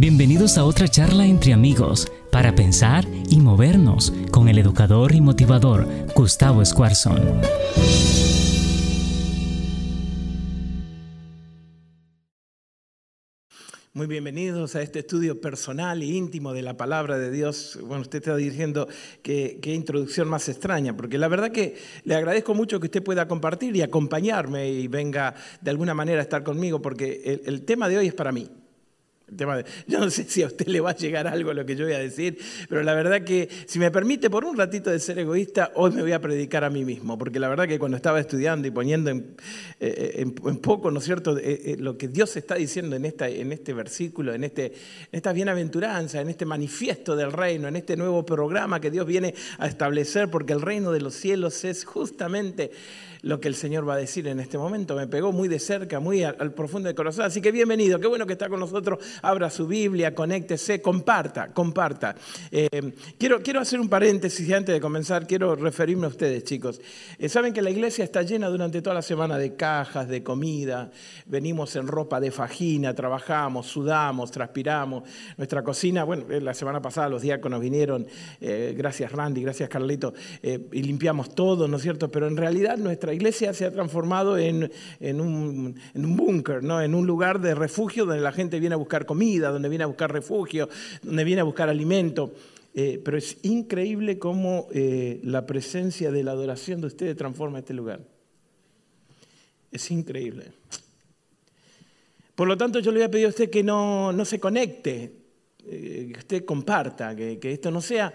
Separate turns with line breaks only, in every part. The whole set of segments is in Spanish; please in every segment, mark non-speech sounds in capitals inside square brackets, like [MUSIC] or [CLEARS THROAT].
Bienvenidos a otra charla entre amigos para pensar y movernos con el educador y motivador Gustavo Escuarzón.
Muy bienvenidos a este estudio personal e íntimo de la palabra de Dios. Bueno, usted está diciendo que qué introducción más extraña, porque la verdad que le agradezco mucho que usted pueda compartir y acompañarme y venga de alguna manera a estar conmigo, porque el tema de hoy es para mí [LAUGHS] yo no sé si a usted le va a llegar algo lo que yo voy a decir, pero la verdad que si me permite por un ratito de ser egoísta, hoy me voy a predicar a mí mismo, porque la verdad que cuando estaba estudiando y poniendo en, eh, poco, ¿no es cierto?, eh, eh, lo que Dios está diciendo en, esta, en este versículo, en, este, en esta bienaventuranza, en este manifiesto del reino, en este nuevo programa que Dios viene a establecer, porque el reino de los cielos es justamente lo que el Señor va a decir en este momento. Me pegó muy de cerca, muy al, profundo del corazón. Así que bienvenido, qué bueno que está con nosotros. Abra su Biblia, conéctese, comparta, comparta. Eh, quiero, quiero hacer un paréntesis antes de comenzar, quiero referirme a ustedes, chicos. Eh, Saben que la iglesia está llena durante toda la semana de cajas, de comida. Venimos en ropa de fajina, trabajamos, sudamos, transpiramos. Nuestra cocina, bueno, eh, la semana pasada los diáconos vinieron, gracias Randy, gracias Carlito, y limpiamos todo, ¿no es cierto? Pero en realidad nuestra la iglesia se ha transformado en, un, búnker, ¿no? en un lugar de refugio donde la gente viene a buscar comida, donde viene a buscar refugio, donde viene a buscar alimento. Eh, pero es increíble cómo eh, la presencia de la adoración de ustedes transforma este lugar. Es increíble. Por lo tanto, yo le voy a pedir a usted que no, se conecte, eh, que usted comparta, que esto no sea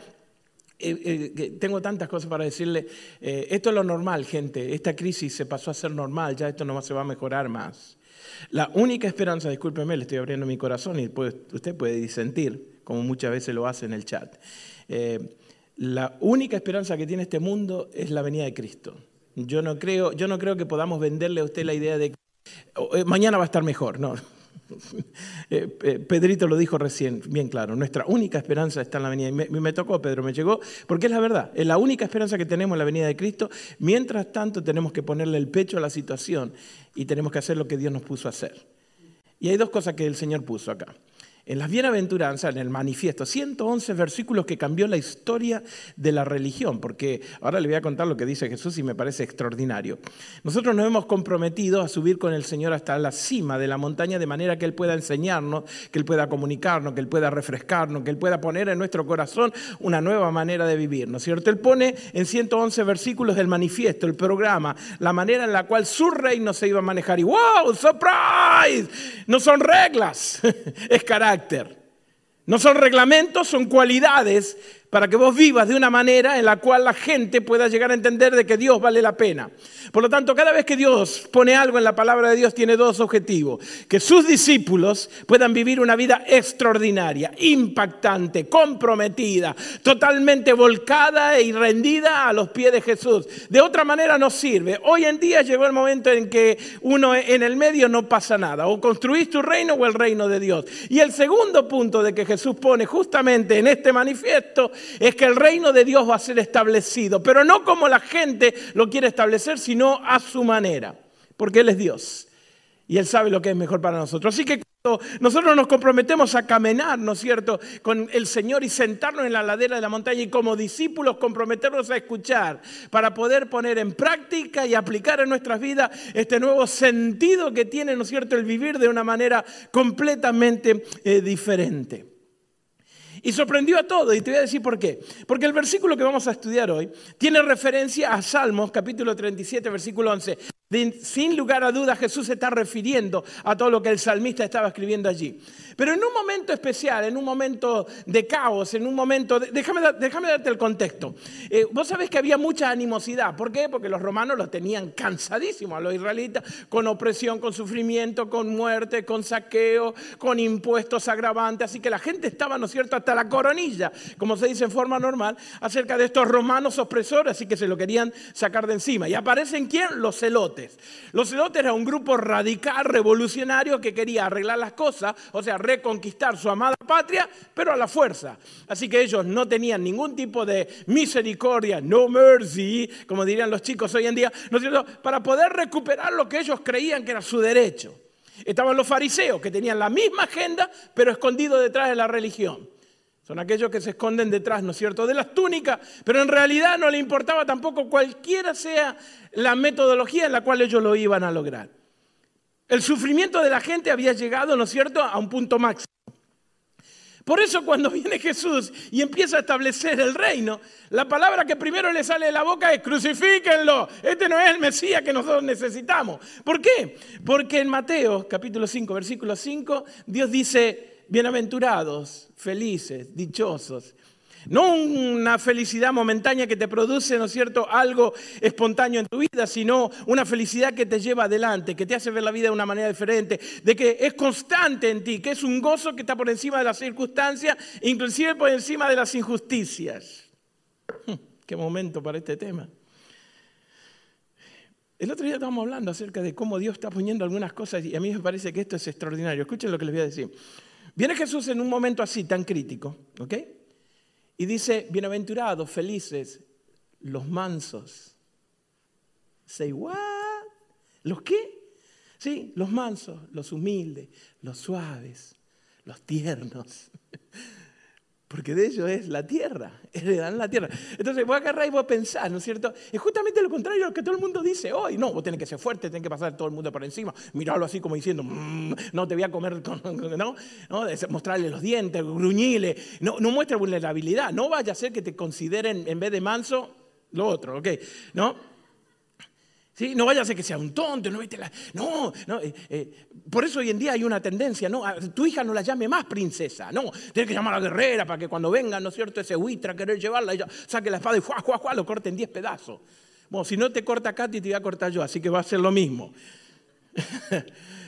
eh, eh, tengo tantas cosas para decirle. Eh, esto es lo normal, gente. Esta crisis se pasó a ser normal, ya esto no se va a mejorar más. La única esperanza, discúlpeme, le estoy abriendo mi corazón y usted puede disentir, como muchas veces lo hace en el chat. la única esperanza que tiene este mundo es la venida de Cristo. Yo no creo, yo no creo que podamos venderle a usted la idea de que mañana va a estar mejor. No, [LAUGHS] Pedrito lo dijo recién, bien claro, nuestra única esperanza está en la venida. Me, me tocó, Pedro, me llegó, porque es la verdad, es la única esperanza que tenemos en la venida de Cristo. Mientras tanto, tenemos que ponerle el pecho a la situación y tenemos que hacer lo que Dios nos puso a hacer. Y hay dos cosas que el Señor puso acá. En las bienaventuranzas, en el manifiesto, 111 versículos que cambió la historia de la religión, porque ahora le voy a contar lo que dice Jesús y me parece extraordinario. Nosotros nos hemos comprometido a subir con el Señor hasta la cima de la montaña de manera que Él pueda enseñarnos, que Él pueda comunicarnos, que Él pueda refrescarnos, que Él pueda poner en nuestro corazón una nueva manera de vivir, ¿no es cierto? Él pone en 111 versículos el manifiesto, el programa, la manera en la cual su reino se iba a manejar. Y wow, surprise, no son reglas, [LAUGHS] es carácter no son reglamentos, son cualidades para que vos vivas de una manera en la cual la gente pueda llegar a entender de que Dios vale la pena. Por lo tanto, cada vez que Dios pone algo en la palabra de Dios tiene dos objetivos. Que sus discípulos puedan vivir una vida extraordinaria, impactante, comprometida, totalmente volcada y rendida a los pies de Jesús. De otra manera no sirve. Hoy en día llegó el momento en que uno en el medio no pasa nada. O construís tu reino o el reino de Dios. Y el segundo punto de que Jesús pone justamente en este manifiesto es que el reino de Dios va a ser establecido, pero no como la gente lo quiere establecer, sino a su manera, porque Él es Dios y Él sabe lo que es mejor para nosotros. Así que cuando nosotros nos comprometemos a caminar, ¿no es cierto?, con el Señor y sentarnos en la ladera de la montaña y como discípulos comprometernos a escuchar para poder poner en práctica y aplicar en nuestras vidas este nuevo sentido que tiene, ¿no es cierto?, el vivir de una manera completamente eh, diferente. Y sorprendió a todos, y te voy a decir por qué. Porque el versículo que vamos a estudiar hoy tiene referencia a Salmos, capítulo 37, versículo 11. Sin lugar a dudas, Jesús se está refiriendo a todo lo que el salmista estaba escribiendo allí. Pero en un momento especial, en un momento de caos, en un momento... déjame, déjame, darte el contexto. Eh, vos sabés que había mucha animosidad. ¿Por qué? Porque los romanos los tenían cansadísimos a los israelitas, con opresión, con sufrimiento, con muerte, con saqueo, con impuestos agravantes. Así que la gente estaba, ¿no es cierto?, hasta la coronilla, como se dice en forma normal, acerca de estos romanos opresores, así que se lo querían sacar de encima. ¿Y aparecen quién? Los celotes. Los celotes era un grupo radical, revolucionario, que quería arreglar las cosas, o sea, reconquistar su amada patria, pero a la fuerza. Así que ellos no tenían ningún tipo de misericordia, no mercy, como dirían los chicos hoy en día, ¿no es cierto? Para poder recuperar lo que ellos creían que era su derecho. Estaban los fariseos, que tenían la misma agenda, pero escondidos detrás de la religión. Son aquellos que se esconden detrás, ¿no es cierto?, de las túnicas, pero en realidad no le importaba tampoco cualquiera sea la metodología en la cual ellos lo iban a lograr. El sufrimiento de la gente había llegado, ¿no es cierto?, a un punto máximo. Por eso cuando [LAUGHS] viene Jesús y empieza a establecer el reino, la palabra que primero le sale de la boca es crucifíquenlo. Este no es el Mesías que nosotros necesitamos. ¿Por qué? Porque en Mateo capítulo 5, versículo 5, Dios dice, bienaventurados, felices, dichosos. No una felicidad momentánea que te produce, ¿no es cierto?, algo espontáneo en tu vida, sino una felicidad que te lleva adelante, que te hace ver la vida de una manera diferente, de que es constante en ti, que es un gozo que está por encima de las circunstancias, inclusive por encima de las injusticias. Hmm, qué momento para este tema. El otro día estábamos hablando acerca de cómo Dios está poniendo algunas cosas y a mí me parece que esto es extraordinario. Escuchen lo que les voy a decir. Viene Jesús en un momento así, tan crítico, ¿ok? Y dice, bienaventurados, felices, los mansos. Say, what? ¿Los qué? Sí, los mansos, los humildes, los suaves, los tiernos [LAUGHS] porque de ellos es la tierra, [LAUGHS] heredan la tierra. Entonces voy a agarrar y voy a pensar, ¿no es cierto? Es justamente lo contrario a lo que todo el mundo dice hoy. No, vos tenés que ser fuerte, tenés que pasar todo el mundo por encima, mirarlo así como diciendo, mm, no te voy a comer, [LAUGHS] ¿no? ¿no? Mostrarle los dientes, gruñirle, no, no muestra vulnerabilidad, no vaya a ser que te consideren en vez de manso lo otro, ¿ok? ¿No? ¿Sí? No vaya a ser que sea un tonto, no, no, no eh, eh, por eso hoy en día hay una tendencia, no, tu hija no la llame más princesa, no, tiene que llamar a la guerrera para que cuando venga, ¿no es cierto?, ese huitra a querer llevarla, ella saque la espada y juá, juá, juá, lo corte en diez pedazos. Bueno, si no te corta Katy, te voy a cortar yo, así que va a ser lo mismo. [LAUGHS]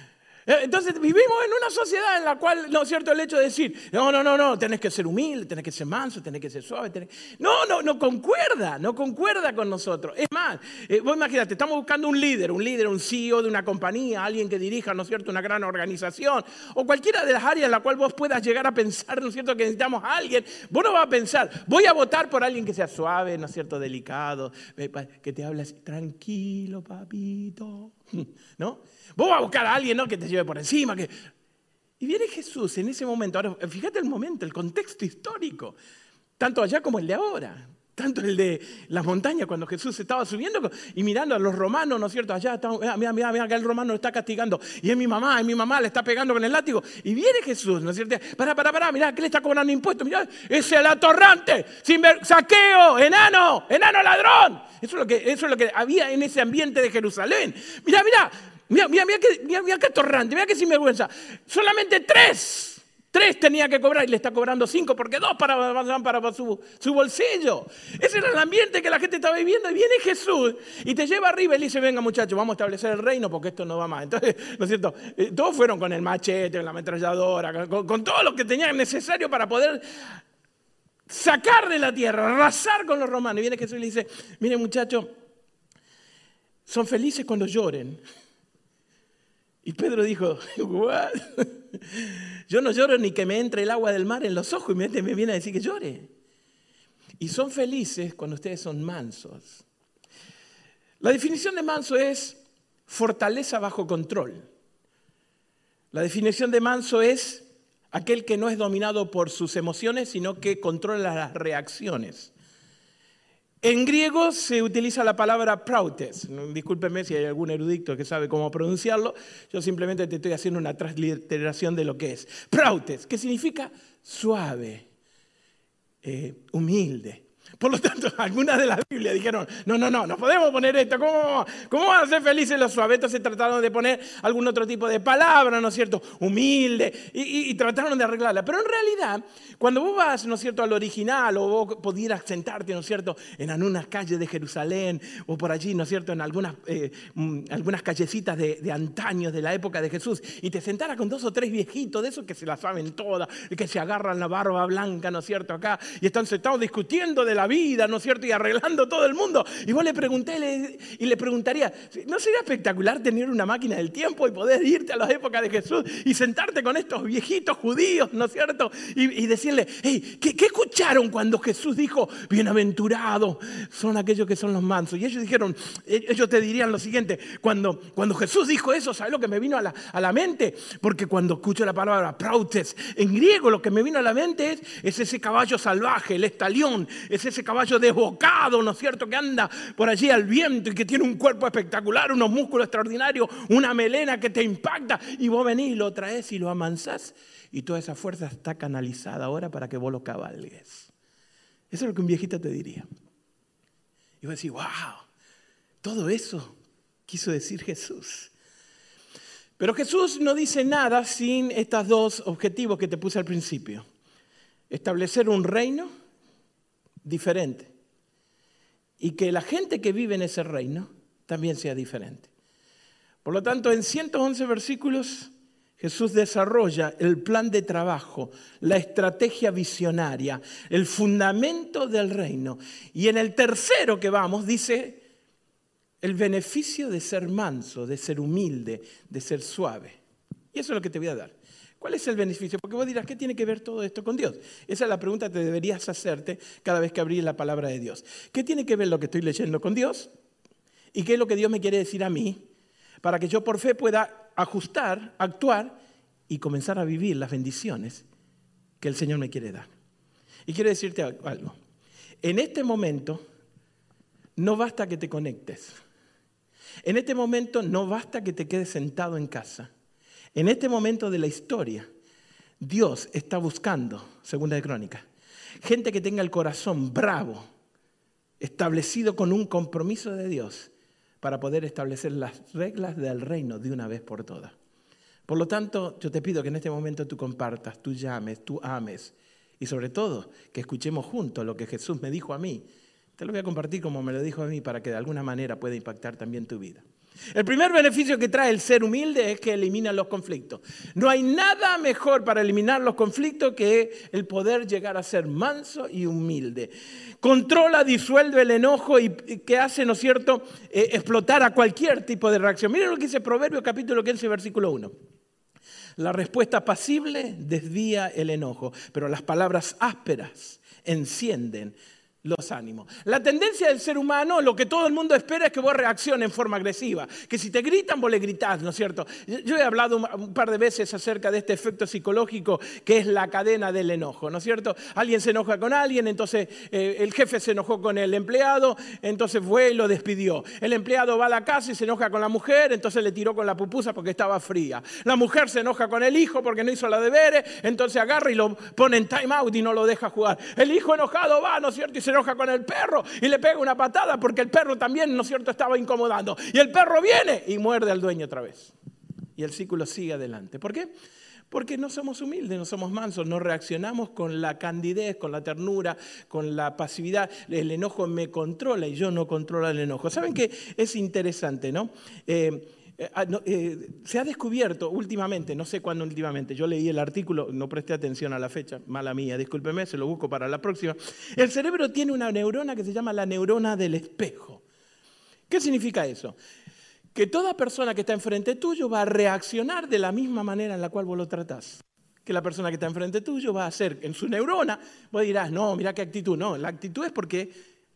Eh, entonces vivimos en una sociedad en la cual, ¿no es cierto?, el hecho de decir, no, no, no, no, tenés que ser humilde, tenés que ser manso, tenés que ser suave. No, no, no concuerda, no concuerda con nosotros. Es más, eh, vos imagínate, estamos buscando un líder, un líder, un CEO de una compañía, alguien que dirija, ¿no es cierto?, una gran organización, o cualquiera de las áreas en la cual vos puedas llegar a pensar, ¿no es cierto?, que necesitamos a alguien. Vos no vas a pensar, voy a votar por alguien que sea suave, ¿no es cierto?, delicado, eh, que te hable así, tranquilo, papito, [LAUGHS] ¿no? Vos vas a buscar a alguien ¿no? que te lleve por encima. Y viene Jesús en ese momento. Ahora, fíjate el momento, el contexto histórico, tanto allá como el de ahora. Tanto el de las montañas, cuando Jesús estaba subiendo y mirando a los romanos, ¿no es cierto? Allá está, mira, mira, mira, que el romano lo está castigando. Y es mi mamá, y mi mamá le está pegando con el látigo. Y viene Jesús, ¿no es cierto? Para, para, para, mira, que le está cobrando impuestos. Mira, es el atorrante, saqueo, enano, enano ladrón. Eso es, lo que, eso es lo que había en ese ambiente de Jerusalén. Mira, mira, Mira, mira, mira, que, mira, mira qué torrante, mira qué sinvergüenza. Solamente tres. Tres tenía que cobrar y le está cobrando cinco porque dos para, para, para su, bolsillo. Ese era el ambiente que la gente estaba viviendo. Y viene Jesús y te lleva arriba y le dice, venga muchachos, vamos a establecer el reino porque esto no va más. Entonces, [LAUGHS] ¿no es cierto? Eh, todos fueron con el machete, con la ametralladora, con, todo lo que tenían necesario para poder sacar de la tierra, arrasar con los romanos. Y viene Jesús y le dice, mire muchachos, son felices cuando lloren. Y Pedro dijo, [LAUGHS] ¿What? Yo no lloro ni que me entre el agua del mar en los ojos y me, viene a decir que llore. Y son felices cuando ustedes son mansos. La definición de manso es fortaleza bajo control. La definición de manso es aquel que no es dominado por sus emociones, sino que controla las reacciones. En griego se utiliza la palabra prautes. Discúlpeme si hay algún erudito que sabe cómo pronunciarlo. Yo simplemente te estoy haciendo una transliteración de lo que es. Prautes, que significa suave, eh, humilde, por lo tanto, [LAUGHS] algunas de las Biblias dijeron, no, no, no, no podemos poner esto, ¿cómo, cómo van a ser felices los suavetos? Se trataron de poner algún otro tipo de palabra, ¿no es cierto? Humilde, y, trataron de arreglarla. Pero en realidad, cuando vos vas, ¿no es cierto?, al original, o vos pudieras sentarte, ¿no es cierto?, en algunas calles de Jerusalén, o por allí, ¿no es cierto?, en algunas, eh, mm, algunas callecitas de, de de la época de Jesús, y te sentaras con dos o tres viejitos de esos que se la saben todas, que se agarran la barba blanca, ¿no es cierto?, acá, y están sentados discutiendo de de vida, ¿no es cierto? Y arreglando todo el mundo. Y vos le pregunté y le preguntaría, ¿no sería espectacular tener una máquina del tiempo y poder irte a las épocas de Jesús y sentarte con estos viejitos judíos, ¿no es cierto? Y, decirle, hey, ¿qué, ¿qué, escucharon cuando Jesús dijo, bienaventurados son aquellos que son los mansos? Y ellos dijeron, e, ellos te dirían lo siguiente, cuando, cuando Jesús dijo eso, ¿sabes lo que me vino a la, a la mente? Porque cuando escucho la palabra prautes, en griego lo que me vino a la mente es, es ese caballo salvaje, el estalión, es ese caballo desbocado, ¿no es cierto?, que anda por allí al viento y que tiene un cuerpo espectacular, unos músculos extraordinarios, una melena que te impacta y vos venís, lo traes y lo amansás y toda esa fuerza está canalizada ahora para que vos lo cabalgues. Eso es lo que un viejito te diría. Y vos decís, wow, todo eso quiso decir Jesús. Pero Jesús no dice nada sin estos dos objetivos que te puse al principio. Establecer un reino diferente y que la gente que vive en ese reino también sea diferente. Por lo tanto, en 111 versículos Jesús desarrolla el plan de trabajo, la estrategia visionaria, el fundamento del reino. Y en el tercero que vamos dice el beneficio de ser manso, de ser humilde, de ser suave. Y eso es lo que te voy a dar. ¿Cuál es el beneficio? Porque vos dirás, ¿qué tiene que ver todo esto con Dios? Esa es la pregunta que deberías hacerte cada vez que abrís la palabra de Dios. ¿Qué tiene que ver lo que estoy leyendo con Dios? ¿Y qué es lo que Dios me quiere decir a mí? Para que yo por fe pueda ajustar, actuar y comenzar a vivir las bendiciones que el Señor me quiere dar. Y quiero decirte algo. En este momento no basta que te conectes. En este momento no basta que te quedes sentado en casa. En este momento de la historia, Dios está buscando, segunda de crónica, gente que tenga el corazón bravo, establecido con un compromiso de Dios para poder establecer las reglas del reino de una vez por todas. Por lo tanto, yo te pido que en este momento tú compartas, tú llames, tú ames y sobre todo que escuchemos juntos lo que Jesús me dijo a mí te lo voy a compartir como me lo dijo a mí para que de alguna manera pueda impactar también tu vida. El primer beneficio que trae el ser humilde es que elimina los conflictos. No hay nada mejor para eliminar los conflictos que el poder llegar a ser manso y humilde. Controla, disuelve el enojo y que hace, ¿no es cierto?, eh, explotar a cualquier tipo de reacción. Miren lo que dice Proverbio capítulo 15, versículo 1. La respuesta pasible desvía el enojo, pero las palabras ásperas encienden los ánimos. La tendencia del ser humano, lo que todo el mundo espera es que vos reacciones en forma agresiva, que si te gritan, vos le gritás, ¿no es cierto? Yo he hablado un par de veces acerca de este efecto psicológico que es la cadena del enojo, ¿no es cierto? Alguien se enoja con alguien, entonces eh, el jefe se enojó con el empleado, entonces fue y lo despidió. El empleado va a la casa y se enoja con la mujer, entonces le tiró con la pupusa porque estaba fría. La mujer se enoja con el hijo porque no hizo la deberes, entonces agarra y lo pone en time out y no lo deja jugar. El hijo enojado va, ¿no es cierto? Y se enoja con el perro y le pega una patada porque el perro también, ¿no es cierto?, estaba incomodando. Y el perro viene y muerde al dueño otra vez. Y el círculo sigue adelante. ¿Por qué? Porque no somos humildes, no somos mansos, no reaccionamos con la candidez, con la ternura, con la pasividad. El enojo me controla y yo no controlo el enojo. ¿Saben qué? Es interesante, ¿no? Eh, eh, ah, eh, se ha descubierto últimamente, no sé cuándo últimamente, yo leí el artículo, no presté atención a la fecha, mala mía, discúlpeme, se lo busco para la próxima. El cerebro tiene una neurona que se llama la neurona del espejo. ¿Qué significa eso? Que toda persona que está enfrente tuyo va a reaccionar de la misma manera en la cual vos lo tratás. Que la persona que está enfrente tuyo va a hacer en su neurona, vos dirás, no, mira qué actitud. No, la actitud es porque,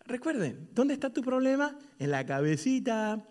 recuerden, ¿dónde está tu problema? En la cabecita.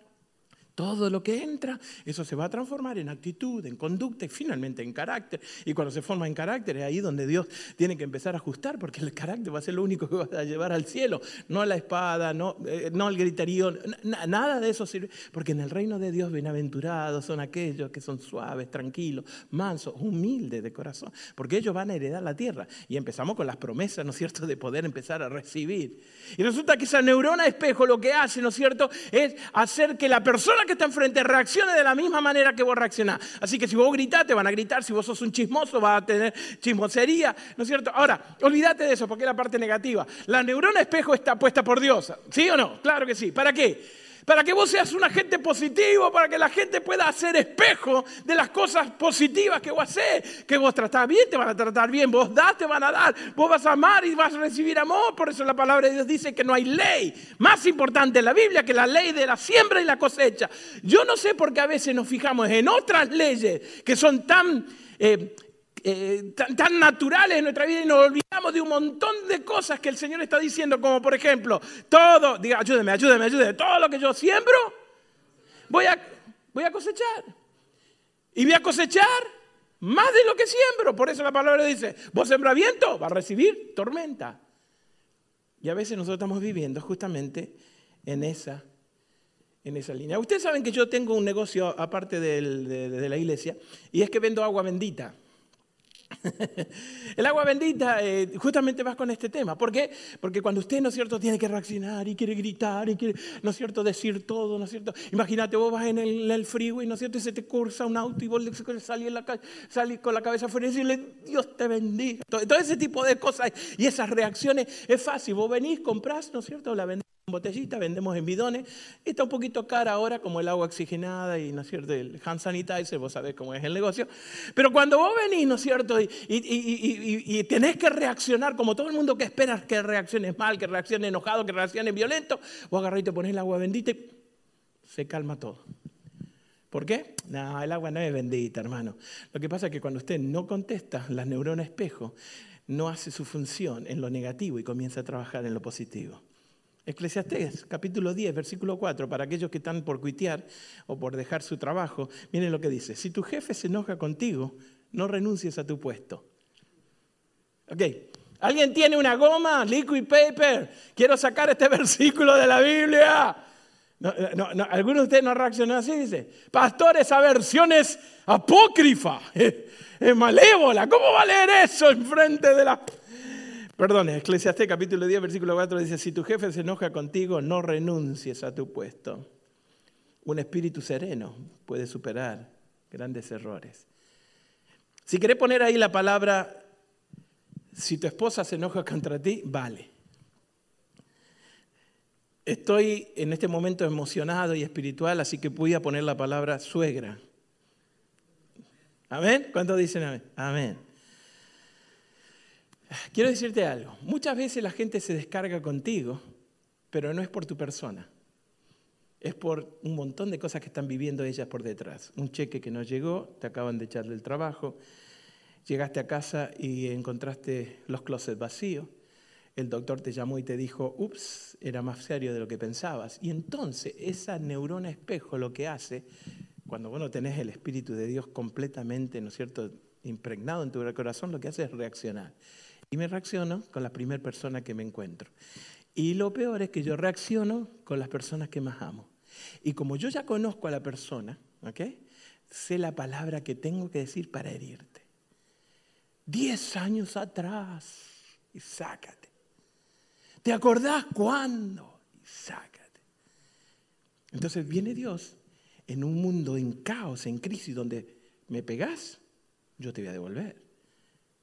Todo lo que entra, eso se va a transformar en actitud, en conducta y finalmente en carácter. Y cuando se forma en carácter es ahí donde Dios tiene que empezar a ajustar, porque el carácter va a ser lo único que va a llevar al cielo. No la espada, no, eh, no el gritarío, nada de eso sirve. Porque en el reino de Dios bienaventurados son aquellos que son suaves, tranquilos, mansos, humildes de corazón. Porque ellos van a heredar la tierra. Y empezamos con las promesas, ¿no es cierto?, de poder empezar a recibir. Y resulta que esa neurona espejo lo que hace, ¿no es cierto?, es hacer que la persona que está enfrente reaccione de la misma manera que vos reaccionás. Así que si vos gritás, te van a gritar. Si vos sos un chismoso, vas a tener chismosería. ¿No es cierto? Ahora, olvídate de eso, porque es la parte negativa. La neurona espejo está puesta por Dios. ¿Sí o no? Claro que sí. ¿Para qué? Para que vos seas un agente positivo, para que la gente pueda hacer espejo de las cosas positivas que vos haces, que vos tratás bien, te van a tratar bien, vos das, te van a dar, vos vas a amar y vas a recibir amor, por eso la palabra de Dios dice que no hay ley más importante en la Biblia que la ley de la siembra y la cosecha. Yo no sé por qué a veces nos fijamos en otras leyes que son tan... Eh, eh, tan, naturales en nuestra vida y nos olvidamos de un montón de cosas que el Señor está diciendo, como por ejemplo, todo, diga, ayúdeme, ayúdeme, ayúdeme, todo lo que yo siembro, voy a, voy a cosechar. Y voy a cosechar más de lo que siembro. Por eso la palabra dice, vos sembra viento, va a recibir tormenta. Y a veces nosotros estamos viviendo justamente en esa, en esa línea. Ustedes saben que yo tengo un negocio aparte de, de la iglesia y es que vendo agua bendita. [LAUGHS] El agua bendita eh, justamente va con este tema. ¿Por qué? Porque cuando usted, ¿no es cierto?, tiene que reaccionar y quiere gritar y quiere, ¿no es cierto?, decir todo, ¿no es cierto? Imagínate, vos vas en el, el freeway, ¿no es cierto?, y se te cursa un auto y vos salís, la, con la cabeza afuera y decirle, Dios te bendiga. Todo, ese tipo de cosas y esas reacciones es fácil. Vos venís, comprás, ¿no es cierto?, la bendita botellita, vendemos en bidones. Está un poquito cara ahora como el agua oxigenada y, ¿no es cierto?, el hand sanitizer, vos sabés cómo es el negocio. Pero cuando vos venís, ¿no es cierto?, y, y, tenés que reaccionar como todo el mundo que espera que reacciones mal, que reaccione enojado, que reaccione violento, vos agarrás y te pones el agua bendita y se calma todo. ¿Por qué? No, el agua no es bendita, hermano. Lo que pasa es que cuando usted no contesta, las neuronas espejo no hace su función en lo negativo y comienza a trabajar en lo positivo. Eclesiastés, capítulo 10, versículo 4, para aquellos que están por cuitear o por dejar su trabajo, miren lo que dice, si tu jefe se enoja contigo, no renuncies a tu puesto. Ok, ¿alguien tiene una goma, liquid paper? Quiero sacar este [LAUGHS] versículo de la Biblia. No, no, ¿Alguno de ustedes no reaccionó así? Dice, pastor, esa versión [LAUGHS] es apócrifa, es malévola. ¿Cómo va a leer eso en frente de la... Perdón, Eclesiastés capítulo 10, versículo 4 dice, si tu jefe se enoja contigo, no renuncies a tu puesto. Un espíritu sereno puede superar grandes errores. Si querés poner ahí la palabra, si tu esposa se enoja contra ti, vale. Estoy en este momento emocionado y espiritual, así que voy a poner la palabra suegra. ¿Amén? ¿Cuántos dicen amén? Amén. Quiero decirte algo. Muchas veces la gente se descarga contigo, pero no es por tu persona. Es por un montón de cosas que están viviendo ellas por detrás. Un cheque que no llegó, te acaban de echar del trabajo, llegaste a casa y encontraste los closets vacíos. El doctor te llamó y te dijo, ups, era más serio de lo que pensabas. Y entonces esa neurona espejo lo que hace, cuando vos no tenés el Espíritu de Dios completamente, ¿no es cierto?, impregnado en tu corazón, lo que hace es reaccionar. Y me reacciono con la primera persona que me encuentro. Y lo peor es que yo reacciono con las personas que más amo. Y como yo ya conozco a la persona, ¿ok? Sé la palabra que tengo que decir para herirte. Diez años atrás, y sácate. ¿Te acordás cuándo? Y sácate. Entonces viene Dios en un mundo en caos, en crisis, donde me pegás, yo te voy a devolver.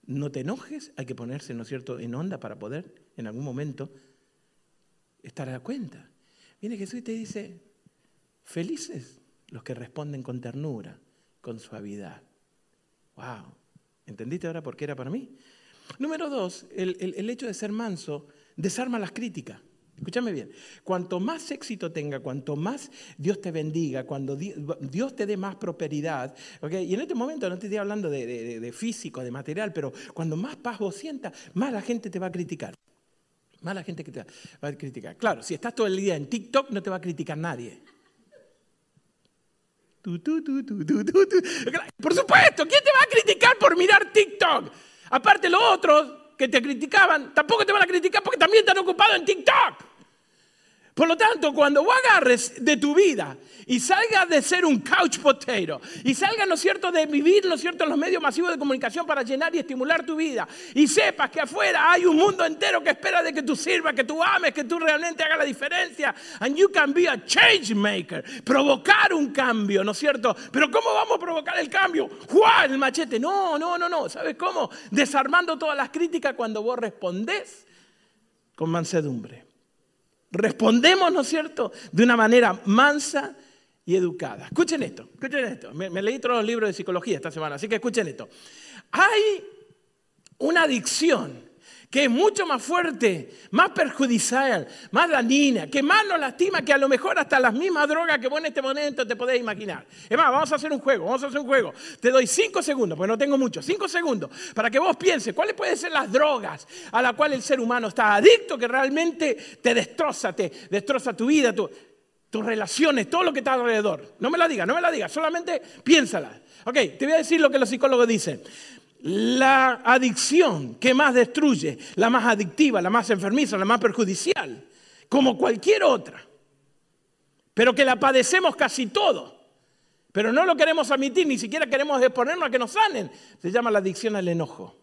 No te enojes, hay que ponerse, ¿no es cierto?, en onda para poder en algún momento estar a cuenta. Viene Jesús y te dice, felices los que responden con ternura, con suavidad. ¡Wow! ¿Entendiste ahora por qué era para mí? Número dos, el, el hecho de ser manso desarma las críticas. Escúchame bien, cuanto más éxito tenga, cuanto más Dios te bendiga, cuando Dios te dé más prosperidad, y en este momento no te estoy hablando de, físico, de material, pero cuando más paz vos sientas, más la gente te va a criticar. Más la gente que te va a criticar. Claro, si estás todo el día en TikTok, no te va a criticar nadie. por supuesto, ¿quién te va a criticar por mirar TikTok? Aparte los otros que te criticaban, tampoco te van a criticar porque también están ocupados en TikTok. Por lo tanto, cuando vos agarres de tu vida y salgas de ser un couch potato y salgas, ¿no es cierto?, de vivir, ¿no es cierto?, en los medios masivos de comunicación para llenar y estimular tu vida y sepas que afuera hay un mundo entero que espera de que tú sirvas, que tú ames, que tú realmente hagas la diferencia. And you can be a change maker. Provocar un cambio, ¿no es cierto? Pero ¿cómo vamos a provocar el cambio? ¡Juan, el machete! No, no, no, no. ¿Sabes cómo? Desarmando todas las críticas cuando vos respondés con mansedumbre respondemos, ¿no es cierto?, de una manera mansa y educada. Escuchen esto, escuchen esto. Me, me, leí todos los libros de psicología esta semana, así que escuchen esto. Hay una adicción que es mucho más fuerte, más perjudicial, más dañina, que más nos lastima que a lo mejor hasta las mismas drogas que vos en este momento te podés imaginar. Es más, vamos a hacer un juego, vamos a hacer un juego. Te doy cinco segundos, porque no tengo mucho, cinco segundos, para que vos pienses cuáles pueden ser las drogas a las cuales el ser humano está adicto, que realmente te destroza, te destroza tu vida, tu, tus relaciones, todo lo que está alrededor. No me la digas, no me la digas, solamente piénsala. Ok, te voy a decir lo que los psicólogos dicen. La adicción que más destruye, la más adictiva, la más enfermiza, la más perjudicial, como cualquier otra, pero que la padecemos casi todo, pero no lo queremos admitir, ni siquiera queremos exponernos a que nos sanen, se llama la adicción al enojo.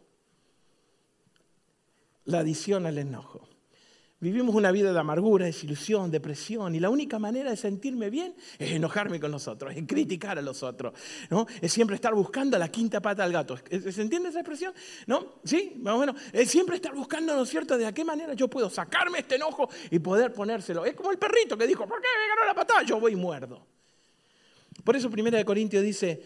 La adicción al enojo. Vivimos una vida de amargura, desilusión, depresión, y la única manera de sentirme bien es enojarme con los otros, es criticar a los otros, ¿no? Es siempre estar buscando la quinta pata del gato. ¿Se entiende esa expresión? ¿No? ¿Sí? Más o menos. Es siempre estar buscando, ¿no es cierto?, de a qué manera yo puedo sacarme este enojo y poder ponérselo. Es como el perrito que dijo, ¿por qué me ganó la patada? Yo voy y muerdo. Por eso Primera de Corintios dice,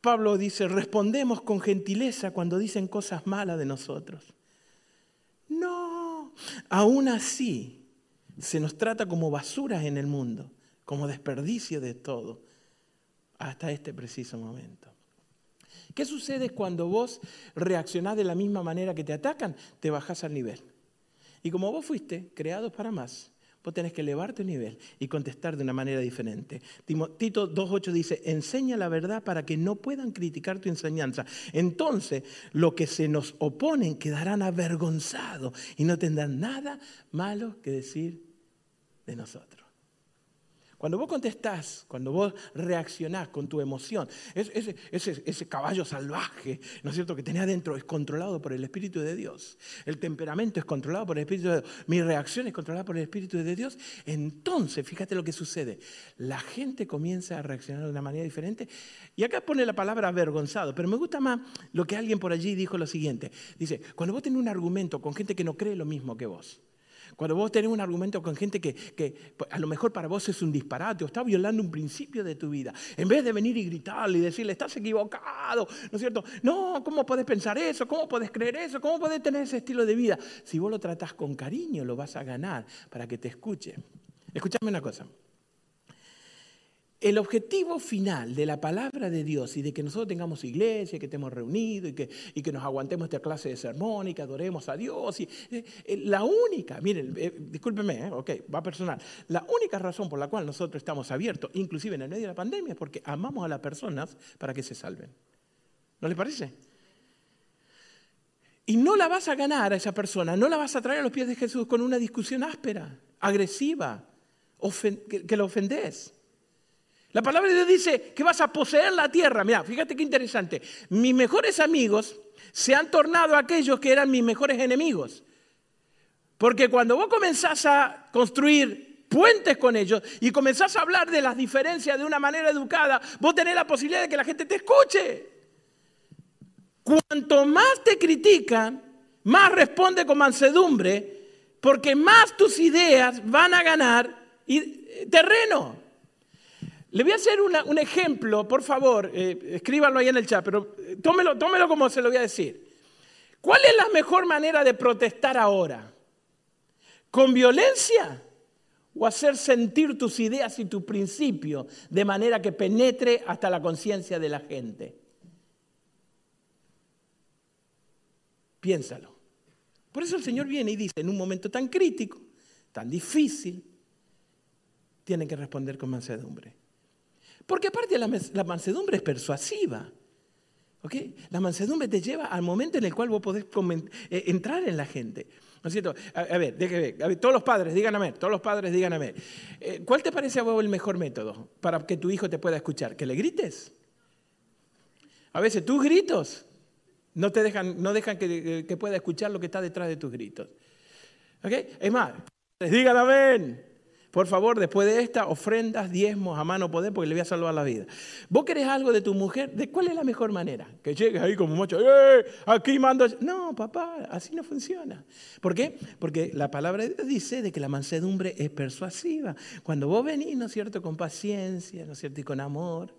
Pablo dice, respondemos con gentileza cuando dicen cosas malas de nosotros. No, Aún así, se nos trata como basuras en el mundo, como desperdicio de todo, hasta este preciso momento. ¿Qué sucede cuando vos reaccionás de la misma manera que te atacan? Te bajás al nivel. Y como vos fuiste creado para más, Vos tenés que elevar tu nivel y contestar de una manera diferente. Tito 2.8 dice, enseña la verdad para que no puedan criticar tu enseñanza. Entonces, los que se nos oponen quedarán avergonzados y no tendrán nada malo que decir de nosotros. Cuando vos contestás, cuando vos reaccionás con tu emoción, ese, caballo salvaje, ¿no es cierto?, que tenés adentro es controlado por el Espíritu de Dios. El temperamento es controlado por el Espíritu de Dios. Mi reacción es controlada por el Espíritu de Dios. Entonces, fíjate lo que sucede. La gente comienza a reaccionar de una manera diferente. Y acá pone la palabra avergonzado, pero me gusta más lo que alguien por allí dijo lo siguiente. Dice, cuando vos tenés un argumento con gente que no cree lo mismo que vos, cuando vos tenés un argumento con gente que, a lo mejor para vos es un disparate o está violando un principio de tu vida, en vez de venir y gritarle y decirle, estás equivocado, ¿no es cierto? No, ¿cómo podés pensar eso? ¿Cómo podés creer eso? ¿Cómo podés tener ese estilo de vida? Si vos lo tratás con cariño, lo vas a ganar para que te escuche. Escúchame una cosa. El objetivo final de la palabra de Dios y de que nosotros tengamos iglesia, que estemos reunidos y que, y que nos aguantemos esta clase de sermón y que adoremos a Dios, y, eh, eh, la única, miren, eh, discúlpenme, ok, va personal, la única razón por la cual nosotros estamos abiertos, inclusive en el medio de la pandemia, es porque amamos a las personas para que se salven. ¿No les parece? Y no la vas a ganar a esa persona, no la vas a traer a los pies de Jesús con una discusión áspera, agresiva, que, que la ofendes. La palabra de Dios dice que vas a poseer la tierra. Mira, fíjate qué interesante. Mis mejores amigos se han tornado aquellos que eran mis mejores enemigos. Porque cuando vos comenzás a construir puentes con ellos y comenzás a hablar de las diferencias de una manera educada, vos tenés la posibilidad de que la gente te escuche. Cuanto más te critican, más responde con mansedumbre, porque más tus ideas van a ganar terreno. Le voy a hacer un ejemplo, por favor, eh, escríbanlo ahí en el chat, pero eh, tómelo, tómelo como se lo voy a decir. ¿Cuál es la mejor manera de protestar ahora? ¿Con violencia? ¿O hacer sentir tus ideas y tus principios de manera que penetre hasta la conciencia de la gente? Piénsalo. Por eso el Señor viene y dice, en un momento tan crítico, tan difícil, tienen que responder con mansedumbre. Porque aparte la, mansedumbre es persuasiva. La mansedumbre te lleva al momento en el cual vos podés eh, entrar en la gente. ¿No es cierto? A, ver, todos los padres, digan a ver, todos los padres digan a ver. Eh, ¿Cuál te parece a vos el mejor método para que tu hijo te pueda escuchar? ¿Que le grites? A veces tus gritos no te dejan, no dejan que, que pueda escuchar lo que está detrás de tus gritos. ¿Ok? Es más, digan amén. Por favor, después de esta, ofrendas, diezmos a mano poder, porque le voy a salvar la vida. ¿Vos querés algo de tu mujer? ¿De cuál es la mejor manera? Que llegues ahí como mucho, ¡eh! Aquí mando. No, papá, así no funciona. ¿Por qué? Porque la palabra de Dios dice de que la mansedumbre es persuasiva. Cuando vos venís, ¿no es cierto?, con paciencia, ¿no es cierto?, y con amor.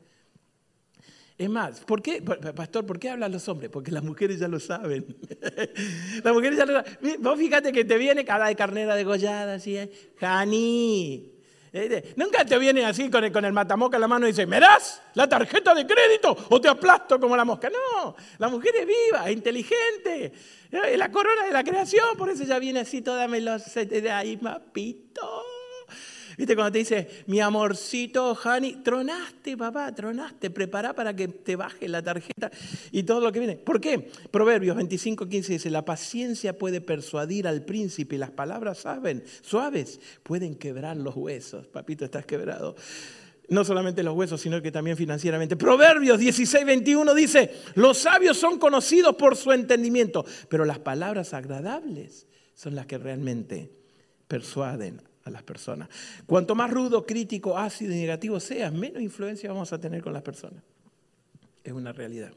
Es más, ¿por qué, pastor, por qué hablan los hombres? Porque las mujeres ya lo saben. [LAUGHS] las mujeres ya lo saben. Vos fíjate que te viene cara de carnera degollada, así, ¿eh? Jani. Eh, nunca te viene así con el, con el matamoca en la mano y dice, ¿me das la tarjeta de crédito o te aplasto como la mosca? No, la mujer es viva, inteligente, es la corona de la creación, por eso ya viene así toda melosa ahí, mapito. ¿Viste cuando te dice, mi amorcito, Hani, tronaste, papá, tronaste, prepara para que te baje la tarjeta y todo lo que viene? ¿Por qué? Proverbios 25, 15 dice, la paciencia puede persuadir al príncipe y las palabras saben, suaves pueden quebrar los huesos. Papito, estás quebrado no solamente los huesos, sino que también financieramente. Proverbios 16, 21 dice, los sabios son conocidos por su entendimiento, pero las palabras agradables son las que realmente persuaden las personas. Cuanto más rudo, crítico, ácido y negativo seas, menos influencia vamos a tener con las personas. Es una realidad.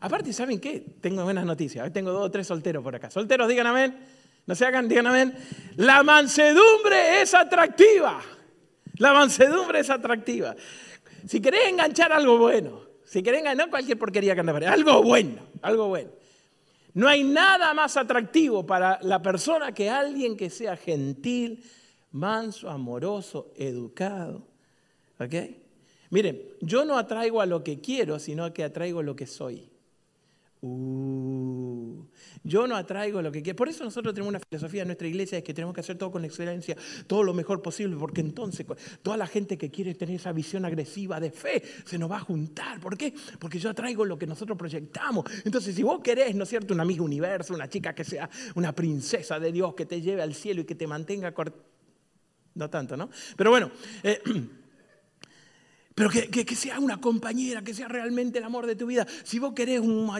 Aparte, ¿saben qué? Tengo buenas noticias. Hoy tengo dos o tres solteros por acá. Solteros, digan amén. No se hagan, digan amén. La mansedumbre es atractiva. La mansedumbre es atractiva. Si querés enganchar algo bueno, si querés enganchar, no cualquier porquería que anda por algo bueno, algo bueno. No hay nada más atractivo para la persona que alguien que sea gentil, manso, amoroso, educado. ¿Ok? Miren, yo no atraigo a lo que quiero, sino que atraigo lo que soy. Uh, yo no atraigo lo que quiero. Por eso nosotros tenemos una filosofía en nuestra iglesia, es que tenemos que hacer todo con excelencia, todo lo mejor posible, porque entonces toda la gente que quiere tener esa visión agresiva de fe se nos va a juntar. ¿Por qué? Porque yo atraigo lo que nosotros proyectamos. Entonces, si vos querés, ¿no es cierto?, un amigo universo, una chica que sea una princesa de Dios, que te lleve al cielo y que te mantenga no tanto, ¿no? Pero bueno, eh, [CLEARS THROAT] pero que, sea una compañera, que sea realmente el amor de tu vida. Si vos querés un,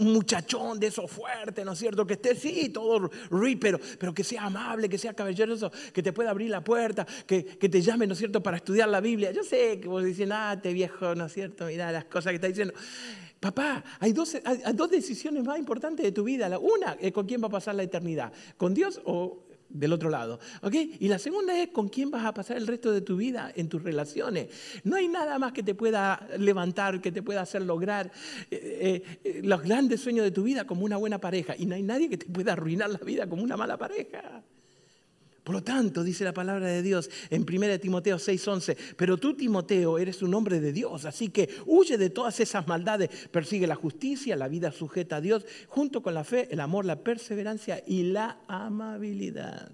muchachón de esos fuertes, ¿no es cierto? Que esté, sí, todo rípero, pero que sea amable, que sea caballeroso, que te pueda abrir la puerta, que, te llame, ¿no es cierto?, para estudiar la Biblia. Yo sé que vos decís, ah, te viejo, ¿no es cierto? Mira las cosas que está diciendo. Papá, hay dos, hay dos decisiones más importantes de tu vida. Una con quién va a pasar la eternidad, con Dios o del otro lado. ¿ok? Y la segunda es con quién vas a pasar el resto de tu vida en tus relaciones. No hay nada más que te pueda levantar, que te pueda hacer lograr eh, eh, los grandes sueños de tu vida como una buena pareja. Y no hay nadie que te pueda arruinar la vida como una mala pareja. Por lo tanto, dice la palabra de Dios en 1 Timoteo 6:11, pero tú Timoteo eres un hombre de Dios, así que huye de todas esas maldades, persigue la justicia, la vida sujeta a Dios, junto con la fe, el amor, la perseverancia y la amabilidad.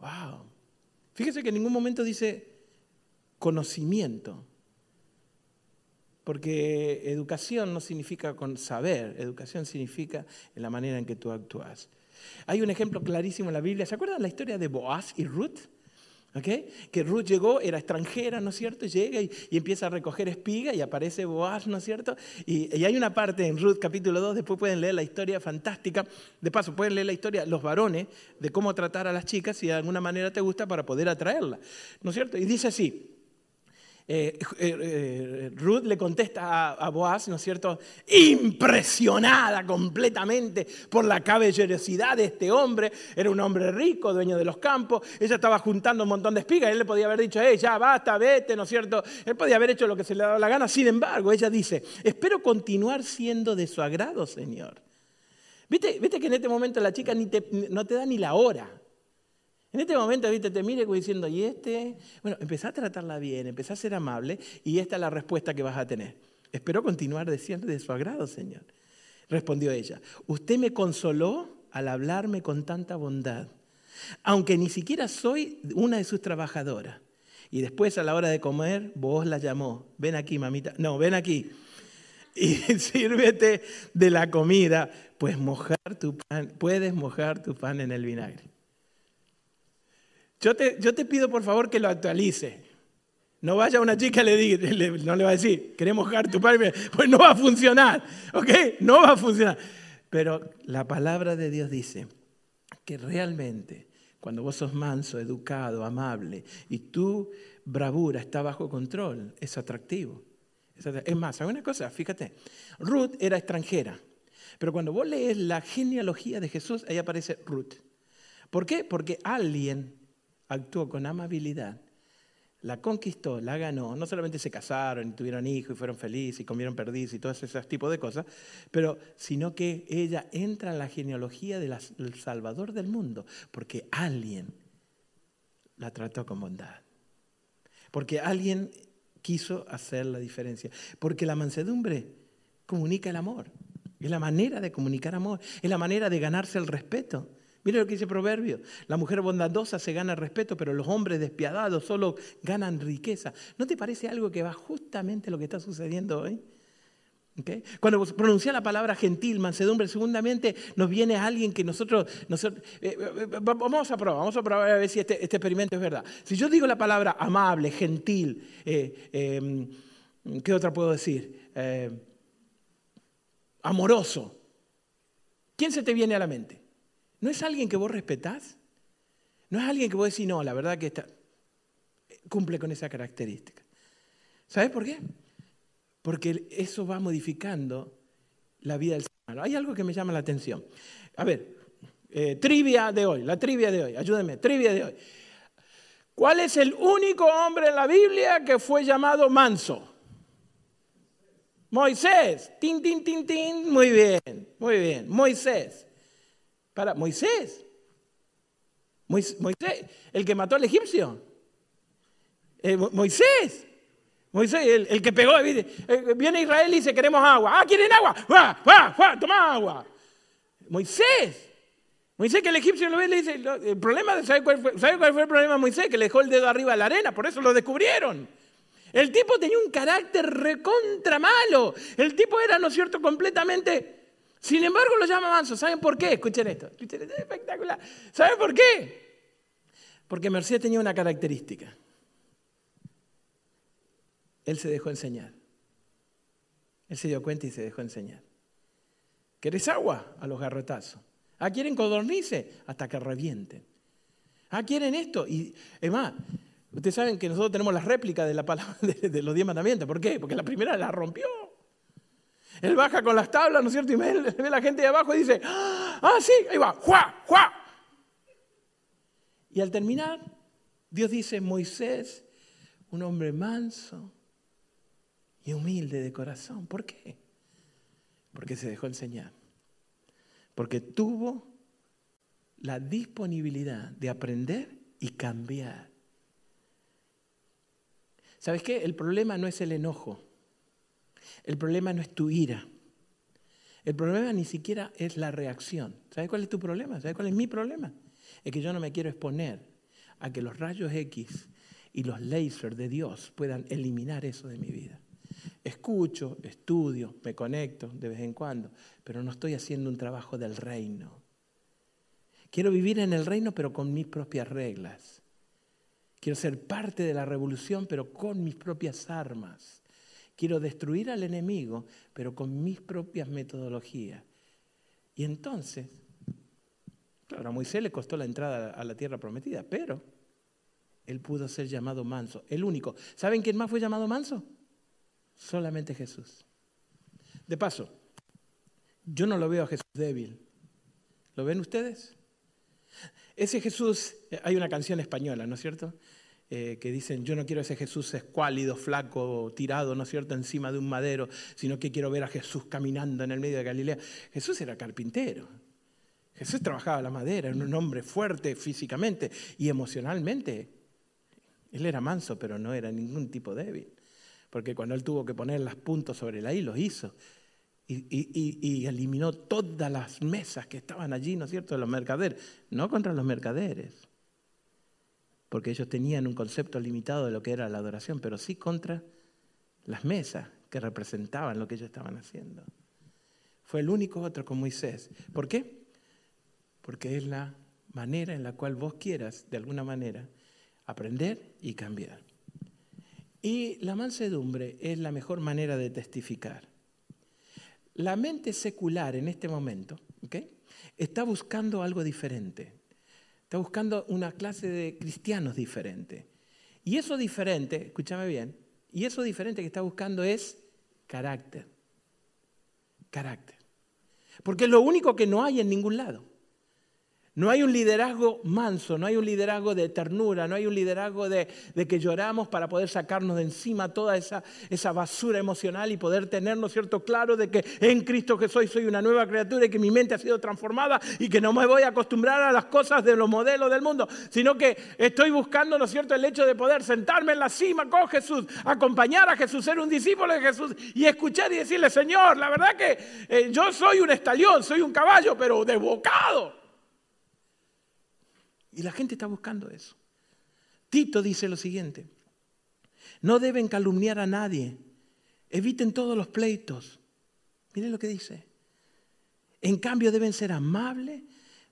Wow. Fíjese que en ningún momento dice conocimiento, porque educación no significa con saber, educación significa en la manera en que tú actúas. Hay un ejemplo clarísimo en la Biblia. ¿Se acuerdan la historia de Boaz y Ruth? Que Ruth llegó, era extranjera, ¿no es cierto? Llega y, empieza a recoger espiga y aparece Boaz, ¿no es cierto? Y, y, hay una parte en Ruth capítulo 2, después pueden leer la historia fantástica. De paso, pueden leer la historia, los varones, de cómo tratar a las chicas si de alguna manera te gusta para poder atraerla, ¿no es cierto? Y dice así, eh, eh, eh, Ruth le contesta a, Boaz, ¿no es cierto? Impresionada completamente por la caballerosidad de este hombre. Era un hombre rico, dueño de los campos. Ella estaba juntando un montón de espigas. Él le podía haber dicho, ya basta, vete, ¿no es cierto? Él podía haber hecho lo que se le daba la gana. Sin embargo, ella dice, espero continuar siendo de su agrado, Señor. ¿Viste, ¿Viste que en este momento la chica ni no te da ni la hora? En este momento, viste, te mire diciendo, ¿y este? Bueno, empezá a tratarla bien, empezá a ser amable y esta es la respuesta que vas a tener. Espero continuar diciendo de su agrado, Señor. Respondió ella, usted me consoló al hablarme con tanta bondad, aunque ni siquiera soy una de sus trabajadoras. Y después a la hora de comer, vos la llamó, ven aquí, mamita, no, ven aquí. [LAUGHS] Y sírvete de la comida, pues mojar tu pan, puedes mojar tu pan en el vinagre. Yo te, yo te pido por favor que lo actualice. No vaya una chica y le diga, no le va a decir, queremos mojar tu padre, pues no va a funcionar, ¿ok? No va a funcionar. Pero la palabra de Dios dice que realmente Cuando vos sos manso, educado, amable y tu bravura está bajo control, es atractivo. Es más, ¿sabes una cosa? Fíjate, Ruth era extranjera, pero cuando vos lees la genealogía de Jesús, ahí aparece Ruth. ¿Por qué? Porque alguien actuó con amabilidad la conquistó, la ganó, no solamente se casaron y tuvieron hijos y fueron felices y comieron perdiz y todo ese tipo de cosas, pero sino que ella entra en la genealogía del Salvador del mundo, porque alguien la trató con bondad, porque alguien quiso hacer la diferencia, porque la mansedumbre comunica el amor, es la manera de comunicar amor, es la manera de ganarse el respeto. Mire lo que dice Proverbio. La mujer bondadosa se gana respeto, pero los hombres despiadados solo ganan riqueza. ¿No te parece algo que va justamente lo que está sucediendo hoy? Cuando pronuncia la palabra gentil, mansedumbre, segundamente nos viene alguien que nosotros... nosotros eh, eh, vamos a probar, vamos a probar a ver si este, este, experimento es verdad. Si yo digo la palabra amable, gentil, eh, ¿qué otra puedo decir? amoroso. ¿Quién se te viene a la mente? ¿No es alguien que vos respetás? ¿No es alguien que vos decís, no, la verdad que está, cumple con esa característica? ¿Sabes por qué? Porque eso va modificando la vida del ser humano. Hay algo que me llama la atención. A ver, eh, trivia de hoy, la trivia de hoy, ayúdenme, trivia de hoy. ¿Cuál es el único hombre en la Biblia que fue llamado manso? Moisés. Tin, tin, tin, tin. Muy bien, muy bien. Moisés. Para Moisés. Moisés, el que mató al egipcio. Eh, Moisés. Moisés, el, que pegó. Eh, viene Israel y dice, queremos agua. Ah, ¿quieren agua? ¡Va, va, va! Toma agua. Moisés. Moisés que el egipcio lo ve y le dice, el problema, ¿sabe cuál, fue, ¿sabe cuál fue el problema de Moisés? Que le dejó el dedo arriba de la arena, por eso lo descubrieron. El tipo tenía un carácter recontra malo. El tipo era, ¿no es cierto?, completamente sin embargo, lo llama manso. ¿Saben por qué? Escuchen esto. Escuchen esto, es espectacular. ¿Saben por qué? Porque Mercedes tenía una característica. Él se dejó enseñar. Él se dio cuenta y se dejó enseñar. ¿Querés agua? A los garrotazos. ¿Ah, quieren codornice? Hasta que revienten. ¿Ah, quieren esto? Y es más, ustedes saben que nosotros tenemos la réplica de la palabra [LAUGHS] de, de los diez mandamientos. ¿Por qué? Porque la primera la rompió. Él baja con las tablas, ¿no es cierto? Y ve, la gente de abajo y dice, ah, sí, ahí va, ¡juá, juá! Y al terminar, Dios dice, Moisés, un hombre manso y humilde de corazón. ¿Por qué? Porque se dejó enseñar. Porque tuvo la disponibilidad de aprender y cambiar. ¿Sabes qué? El problema no es el enojo. El problema no es tu ira. El problema ni siquiera es la reacción. ¿Sabes cuál es tu problema? ¿Sabes cuál es mi problema? Es que yo no me quiero exponer a que los rayos X y los lasers de Dios puedan eliminar eso de mi vida. Escucho, estudio, me conecto de vez en cuando, pero no estoy haciendo un trabajo del reino. Quiero vivir en el reino, pero con mis propias reglas. Quiero ser parte de la revolución, pero con mis propias armas. Quiero destruir al enemigo, pero con mis propias metodologías. Y entonces, claro, a Moisés le costó la entrada a la tierra prometida, pero él pudo ser llamado manso, el único. ¿Saben quién más fue llamado manso? Solamente Jesús. De paso, yo no lo veo a Jesús débil. ¿Lo ven ustedes? Ese Jesús, hay una canción española, ¿no es cierto? Eh, que dicen, yo no quiero ese Jesús escuálido, flaco, tirado, ¿no es cierto?, encima de un madero, sino que quiero ver a Jesús caminando en el medio de Galilea. Jesús era carpintero. Jesús trabajaba la madera, era un hombre fuerte físicamente y emocionalmente. Él era manso, pero no era ningún tipo débil. Porque cuando él tuvo que poner las puntos sobre la I, los hizo. Y, y, eliminó todas las mesas que estaban allí, ¿no es cierto?, de los mercaderes. No contra los mercaderes, porque ellos tenían un concepto limitado de lo que era la adoración, pero sí contra las mesas que representaban lo que ellos estaban haciendo. Fue el único otro con Moisés. ¿Por qué? Porque es la manera en la cual vos quieras, de alguna manera, aprender y cambiar. Y la mansedumbre es la mejor manera de testificar. La mente secular en este momento está buscando algo diferente. Está buscando una clase de cristianos diferente. Y eso diferente, escúchame bien, y eso diferente que está buscando es carácter. Carácter. Porque es lo único que no hay en ningún lado. No hay un liderazgo manso, no hay un liderazgo de ternura, no hay un liderazgo de, que lloramos para poder sacarnos de encima toda esa, esa basura emocional y poder tenernos cierto claro de que en Cristo que soy soy una nueva criatura y que mi mente ha sido transformada y que no me voy a acostumbrar a las cosas de los modelos del mundo, sino que estoy buscando, ¿no es cierto?, el hecho de poder sentarme en la cima con Jesús, acompañar a Jesús, ser un discípulo de Jesús y escuchar y decirle, Señor, la verdad que eh, yo soy un estalión, soy un caballo, pero desbocado. Y la gente está buscando eso. Tito dice lo siguiente, no deben calumniar a nadie, eviten todos los pleitos. Miren lo que dice. En cambio deben ser amables,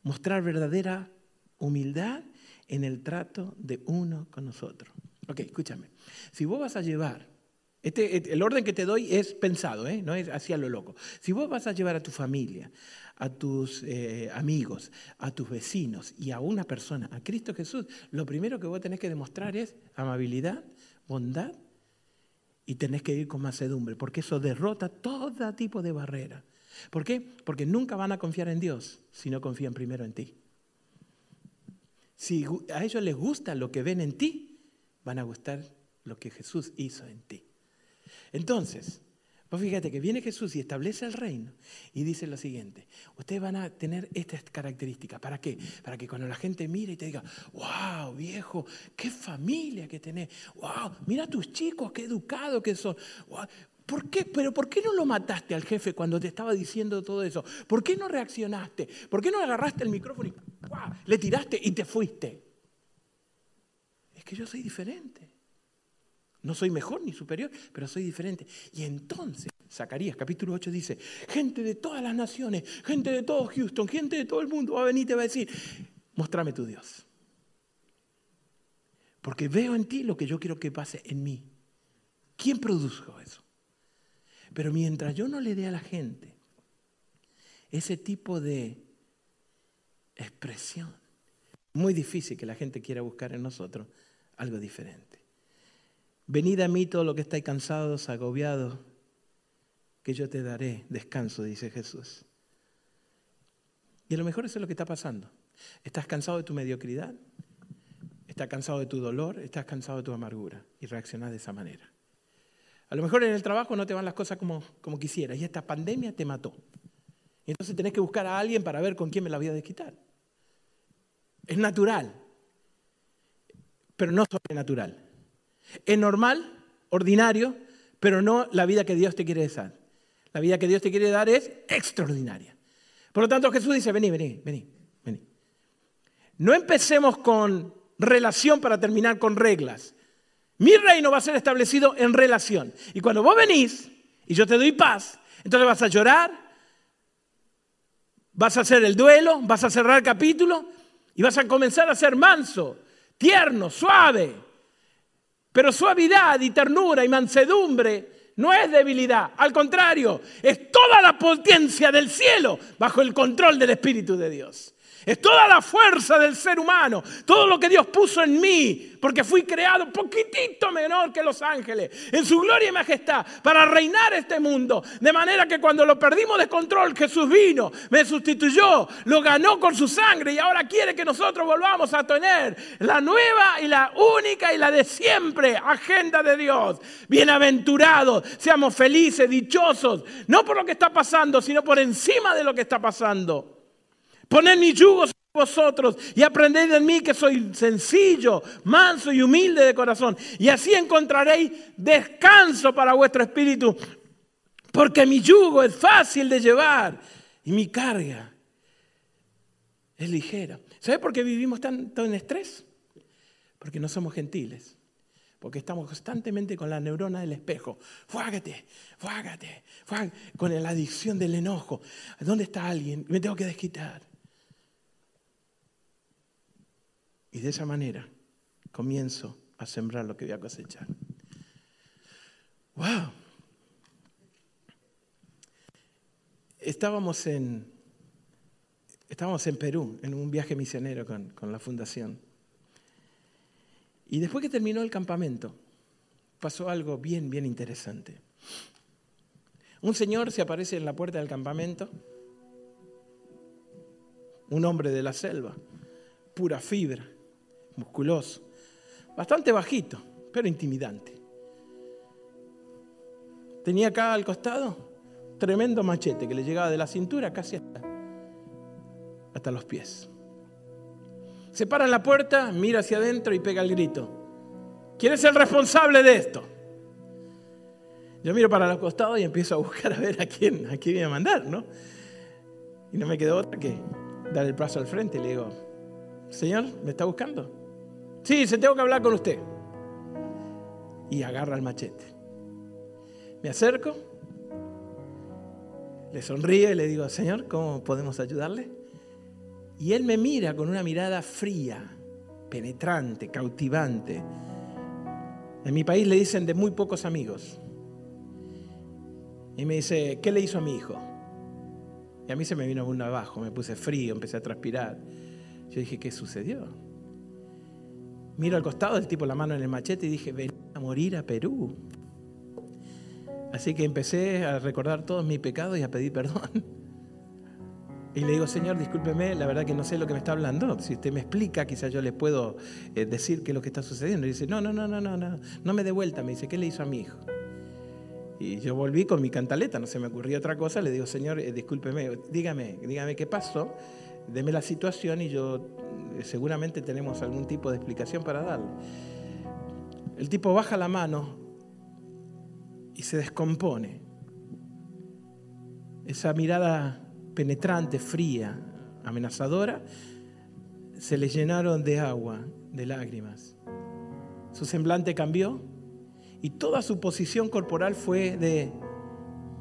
mostrar verdadera humildad en el trato de uno con nosotros. Ok, escúchame. Si vos vas a llevar, este, el orden que te doy es pensado, ¿eh? no es así a lo loco. Si vos vas a llevar a tu familia, a tus eh, amigos, a tus vecinos y a una persona, a Cristo Jesús, lo primero que vos tenés que demostrar es amabilidad, bondad y tenés que ir con macedumbre, porque eso derrota todo tipo de barrera. ¿Por qué? Porque nunca van a confiar en Dios si no confían primero en ti. Si a ellos les gusta lo que ven en ti, van a gustar lo que Jesús hizo en ti. Entonces, pues fíjate que viene Jesús y establece el reino y dice lo siguiente, ustedes van a tener estas características. ¿Para qué? Para que cuando la gente mire y te diga, wow, viejo, qué familia que tenés, wow, mira tus chicos, qué educados que son. ¿Por qué? Pero ¿por qué no lo mataste al jefe cuando te estaba diciendo todo eso? ¿Por qué no reaccionaste? ¿Por qué no agarraste el micrófono y le tiraste y te fuiste? Es que yo soy diferente. No soy mejor ni superior, pero soy diferente. Y entonces, Zacarías capítulo 8 dice, gente de todas las naciones, gente de todo Houston, gente de todo el mundo va a venir y te va a decir, muéstrame tu Dios. Porque veo en ti lo que yo quiero que pase en mí. ¿Quién produjo eso? Pero mientras yo no le dé a la gente ese tipo de expresión, muy difícil que la gente quiera buscar en nosotros algo diferente. Venid a mí todo lo que estáis cansados, agobiados, que yo te daré descanso, dice Jesús. Y a lo mejor eso es lo que está pasando. Estás cansado de tu mediocridad, estás cansado de tu dolor, estás cansado de tu amargura y reaccionas de esa manera. A lo mejor en el trabajo no te van las cosas como, como quisieras y esta pandemia te mató. Y entonces tenés que buscar a alguien para ver con quién me la voy a desquitar. Es natural, pero no sobrenatural. Es normal, ordinario, pero no la vida que Dios te quiere dar. La vida que Dios te quiere dar es extraordinaria. Por lo tanto, Jesús dice, vení, vení, vení, vení. No empecemos con relación para terminar con reglas. Mi reino va a ser establecido en relación. Y cuando vos venís y yo te doy paz, entonces vas a llorar, vas a hacer el duelo, vas a cerrar capítulo y vas a comenzar a ser manso, tierno, suave. Pero suavidad y ternura y mansedumbre no es debilidad, al contrario, es toda la potencia del cielo bajo el control del Espíritu de Dios. Es toda la fuerza del ser humano, todo lo que Dios puso en mí, porque fui creado poquitito menor que los ángeles, en su gloria y majestad, para reinar este mundo. De manera que cuando lo perdimos de control, Jesús vino, me sustituyó, lo ganó con su sangre y ahora quiere que nosotros volvamos a tener la nueva y la única y la de siempre agenda de Dios. Bienaventurados, seamos felices, dichosos, no por lo que está pasando, sino por encima de lo que está pasando. Poned mi yugo sobre vosotros y aprended de mí que soy sencillo, manso y humilde de corazón. Y así encontraréis descanso para vuestro espíritu, porque mi yugo es fácil de llevar y mi carga es ligera. ¿Sabes por qué vivimos tanto en estrés? Porque no somos gentiles. Porque estamos constantemente con la neurona del espejo. Fuágate, fuágate, fuágate, con la adicción del enojo. ¿Dónde está alguien? Me tengo que desquitar. Y de esa manera comienzo a sembrar lo que voy a cosechar. ¡Wow! Estábamos en. Estábamos en Perú, en un viaje misionero con, con la fundación. Y después que terminó el campamento, pasó algo bien, bien interesante. Un señor se aparece en la puerta del campamento, un hombre de la selva, pura fibra, musculoso, bastante bajito, pero intimidante. Tenía acá al costado tremendo machete que le llegaba de la cintura casi hasta, los pies. Se para en la puerta, mira hacia adentro y pega el grito. ¿Quién es el responsable de esto? Yo miro para los costados y empiezo a buscar a ver a quién, a quién a mandar, ¿no? Y no me quedó otra que dar el paso al frente y le digo, Señor, ¿me está buscando? Sí, se tengo que hablar con usted. Y agarra el machete. Me acerco, le sonríe y le digo, Señor, ¿cómo podemos ayudarle? Y él me mira con una mirada fría, penetrante, cautivante. En mi país le dicen de muy pocos amigos. Y me dice, ¿qué le hizo a mi hijo? Y a mí se me vino uno abajo, me puse frío, empecé a transpirar. Yo dije, ¿qué sucedió? Miro al costado del tipo la mano en el machete y dije, ven a morir a Perú. Así que empecé a recordar todos mis pecados y a pedir perdón. Y le digo, Señor, discúlpeme, la verdad que no sé lo que me está hablando. Si usted me explica, quizás yo le puedo eh, decir qué es lo que está sucediendo. Y dice, no, no, no, no, no, no, no me dé vuelta. Me dice, ¿qué le hizo a mi hijo? Y yo volví con mi cantaleta, no se me ocurrió otra cosa. Le digo, Señor, eh, discúlpeme, dígame, dígame qué pasó, deme la situación y yo seguramente tenemos algún tipo de explicación para darle. El tipo baja la mano y se descompone. Esa mirada penetrante, fría, amenazadora, se le llenaron de agua, de lágrimas. Su semblante cambió y toda su posición corporal fue de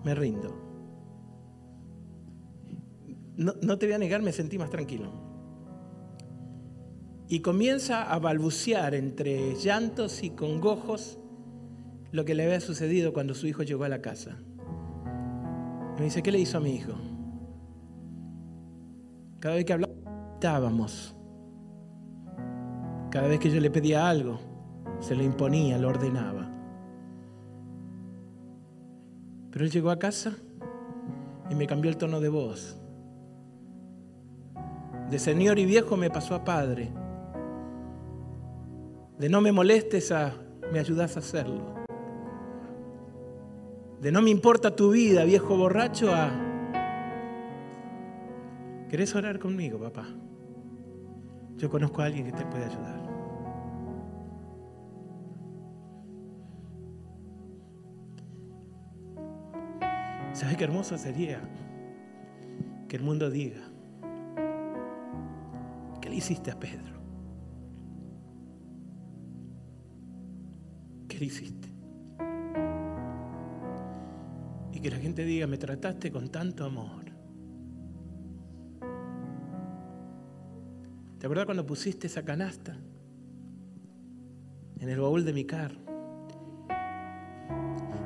me rindo. No, no, te voy a negar, me sentí más tranquilo. Y comienza a balbucear entre llantos y congojos lo que le había sucedido cuando su hijo llegó a la casa. Me dice, ¿qué le hizo a mi hijo? Cada vez que hablábamos, cada vez que yo le pedía algo, se lo imponía, lo ordenaba. Pero él llegó a casa y me cambió el tono de voz. De señor y viejo me pasó a padre. De no me molestes a me ayudas a hacerlo. De no me importa tu vida, viejo borracho, a ¿Querés orar conmigo, papá? Yo conozco a alguien que te puede ayudar. ¿Sabes qué hermoso sería que el mundo diga, ¿qué le hiciste a Pedro? ¿Qué le hiciste? Y que la gente diga, me trataste con tanto amor. ¿Te acuerdas cuando pusiste esa canasta en el baúl de mi carro?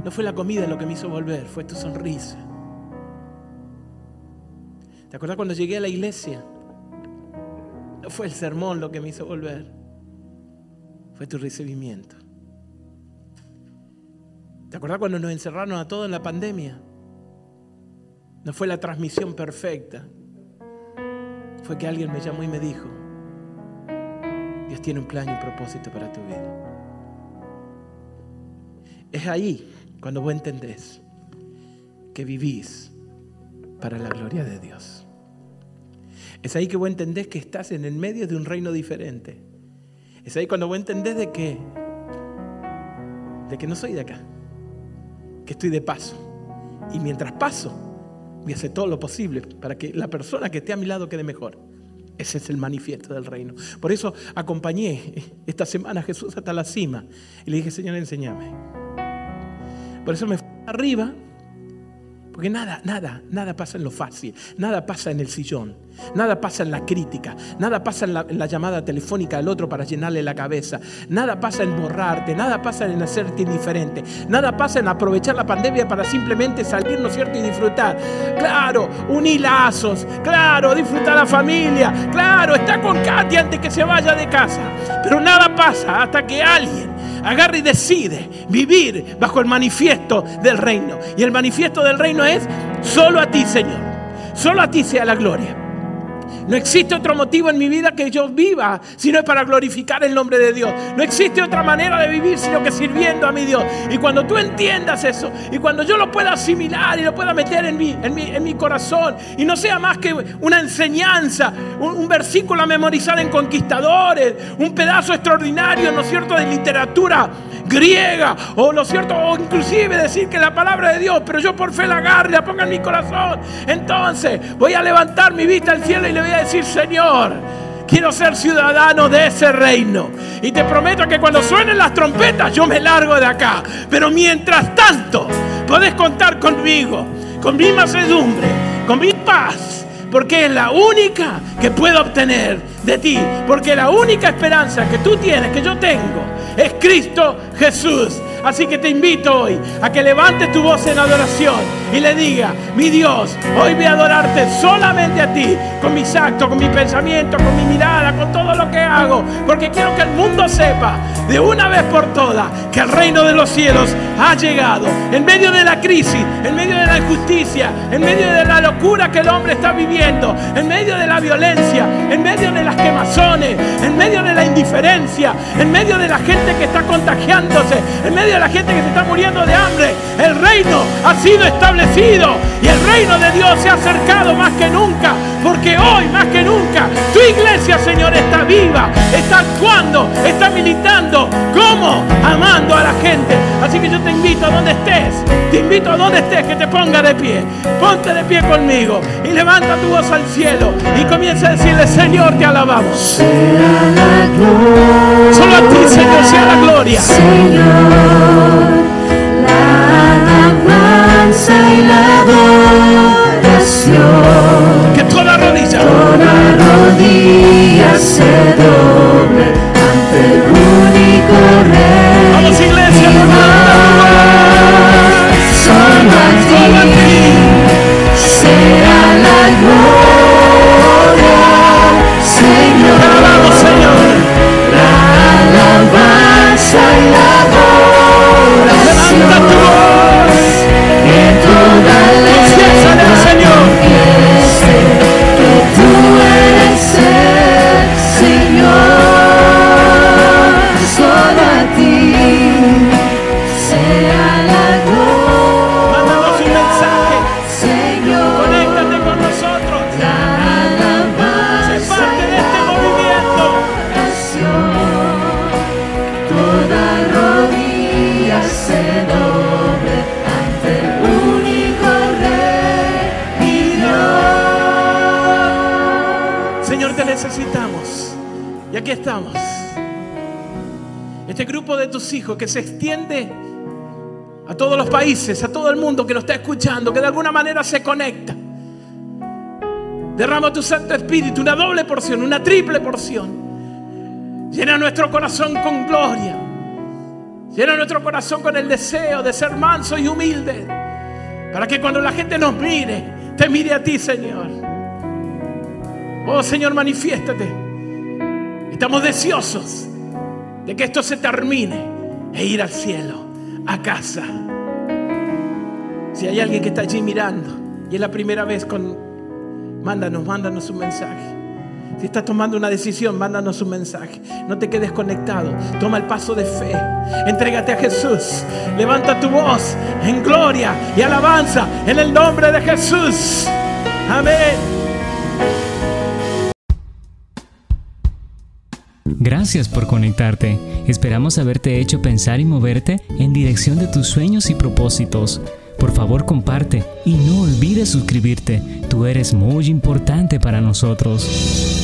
No fue la comida lo que me hizo volver, fue tu sonrisa. ¿Te acuerdas cuando llegué a la iglesia? No fue el sermón lo que me hizo volver, fue tu recibimiento. ¿Te acuerdas cuando nos encerraron a todos en la pandemia? No fue la transmisión perfecta, fue que alguien me llamó y me dijo, Dios tiene un plan y un propósito para tu vida. Es ahí cuando vos entendés que vivís para la gloria de Dios. Es ahí que vos entendés que estás en el medio de un reino diferente. Es ahí cuando vos entendés de que, de que no soy de acá, estoy de paso. Y mientras paso, voy a hacer todo lo posible para que la persona que esté a mi lado quede mejor. Ese es el manifiesto del reino. Por eso acompañé esta semana a Jesús hasta la cima y le dije, Señor, enséñame. Por eso me fui arriba Porque nada, nada, nada pasa en lo fácil, nada pasa en el sillón, nada pasa en la crítica, nada pasa en la, llamada telefónica del otro para llenarle la cabeza, nada pasa en borrarte, nada pasa en hacerte indiferente, nada pasa en aprovechar la pandemia para simplemente salir, ¿no cierto?, y disfrutar. Claro, unir lazos, claro, disfrutar la familia, claro, está con Katy antes que se vaya de casa, pero nada pasa hasta que alguien agarra y decide vivir bajo el manifiesto del reino. Y el manifiesto del reino es, solo a ti, Señor, solo a ti sea la gloria. No existe otro motivo en mi vida que yo viva, sino es para glorificar el nombre de Dios. No existe otra manera de vivir, sino que sirviendo a mi Dios. Y cuando tú entiendas eso, y cuando yo lo pueda asimilar y lo pueda meter en mi, en mi, corazón, y no sea más que una enseñanza, un, un versículo a memorizar en conquistadores, un pedazo extraordinario, ¿no es cierto?, de literatura griega, o lo cierto, o inclusive decir que la palabra de Dios, pero yo por fe la agarro y la pongo en mi corazón. Entonces voy a levantar mi vista al cielo y le voy a decir, Señor, quiero ser ciudadano de ese reino. Y te prometo que cuando suenen las trompetas yo me largo de acá. Pero mientras tanto, podés contar conmigo, con mi macedumbre, con mi paz porque es la única que puedo obtener de ti, porque la única esperanza que tú tienes, que yo tengo, es Cristo Jesús. Así que te invito hoy a que levantes tu voz en adoración y le diga, mi Dios, hoy voy a adorarte solamente a ti, con mis actos, con mis pensamientos, con mi mirada, con todo lo que hago, porque quiero que el mundo sepa de una vez por todas que el reino de los cielos ha llegado. En medio de la crisis, en medio de la injusticia, en medio de la locura que el hombre está viviendo, en medio de la violencia, en medio de las quemazones, en medio de la indiferencia, en medio de la gente que está contagiándose, en medio de la gente que se está muriendo de hambre. El reino ha sido establecido y el reino de Dios se ha acercado más que nunca, porque hoy más que nunca tu iglesia, Señor, está viva, está actuando, está militando. ¿Cómo? Amando a la gente. Así que yo te invito a donde estés, te invito a donde estés que te ponga de pie. Ponte de pie conmigo y levanta tu voz al cielo y comienza a decirle, Señor, te alabamos. Solo a ti, Señor, sea la gloria.
Señor, la alabanza y la adoración.
Que toda rodilla,
toda rodilla se doble ante el único rey.
Vamos iglesia,
Solo a ti sea la gloria,
aquí estamos. Este grupo de tus hijos que se extiende a todos los países, a todo el mundo que nos está escuchando, que de alguna manera se conecta. Derrama tu Santo Espíritu, una doble porción, una triple porción. Llena nuestro corazón con gloria. Llena nuestro corazón con el deseo de ser manso y humilde. Para que cuando la gente nos mire, te mire a ti, Señor. Oh Señor, manifiéstate. Estamos deseosos de que esto se termine e ir al cielo, a casa. Si hay alguien que está allí mirando y es la primera vez con... Mándanos, mándanos un mensaje. Si estás tomando una decisión, mándanos un mensaje. No te quedes conectado. Toma el paso de fe. Entrégate a Jesús. Levanta tu voz en gloria y alabanza en el nombre de Jesús. Amén.
Gracias por conectarte. Esperamos haberte hecho pensar y moverte en dirección de tus sueños y propósitos. Por favor, comparte y no olvides suscribirte. Tú eres muy importante para nosotros.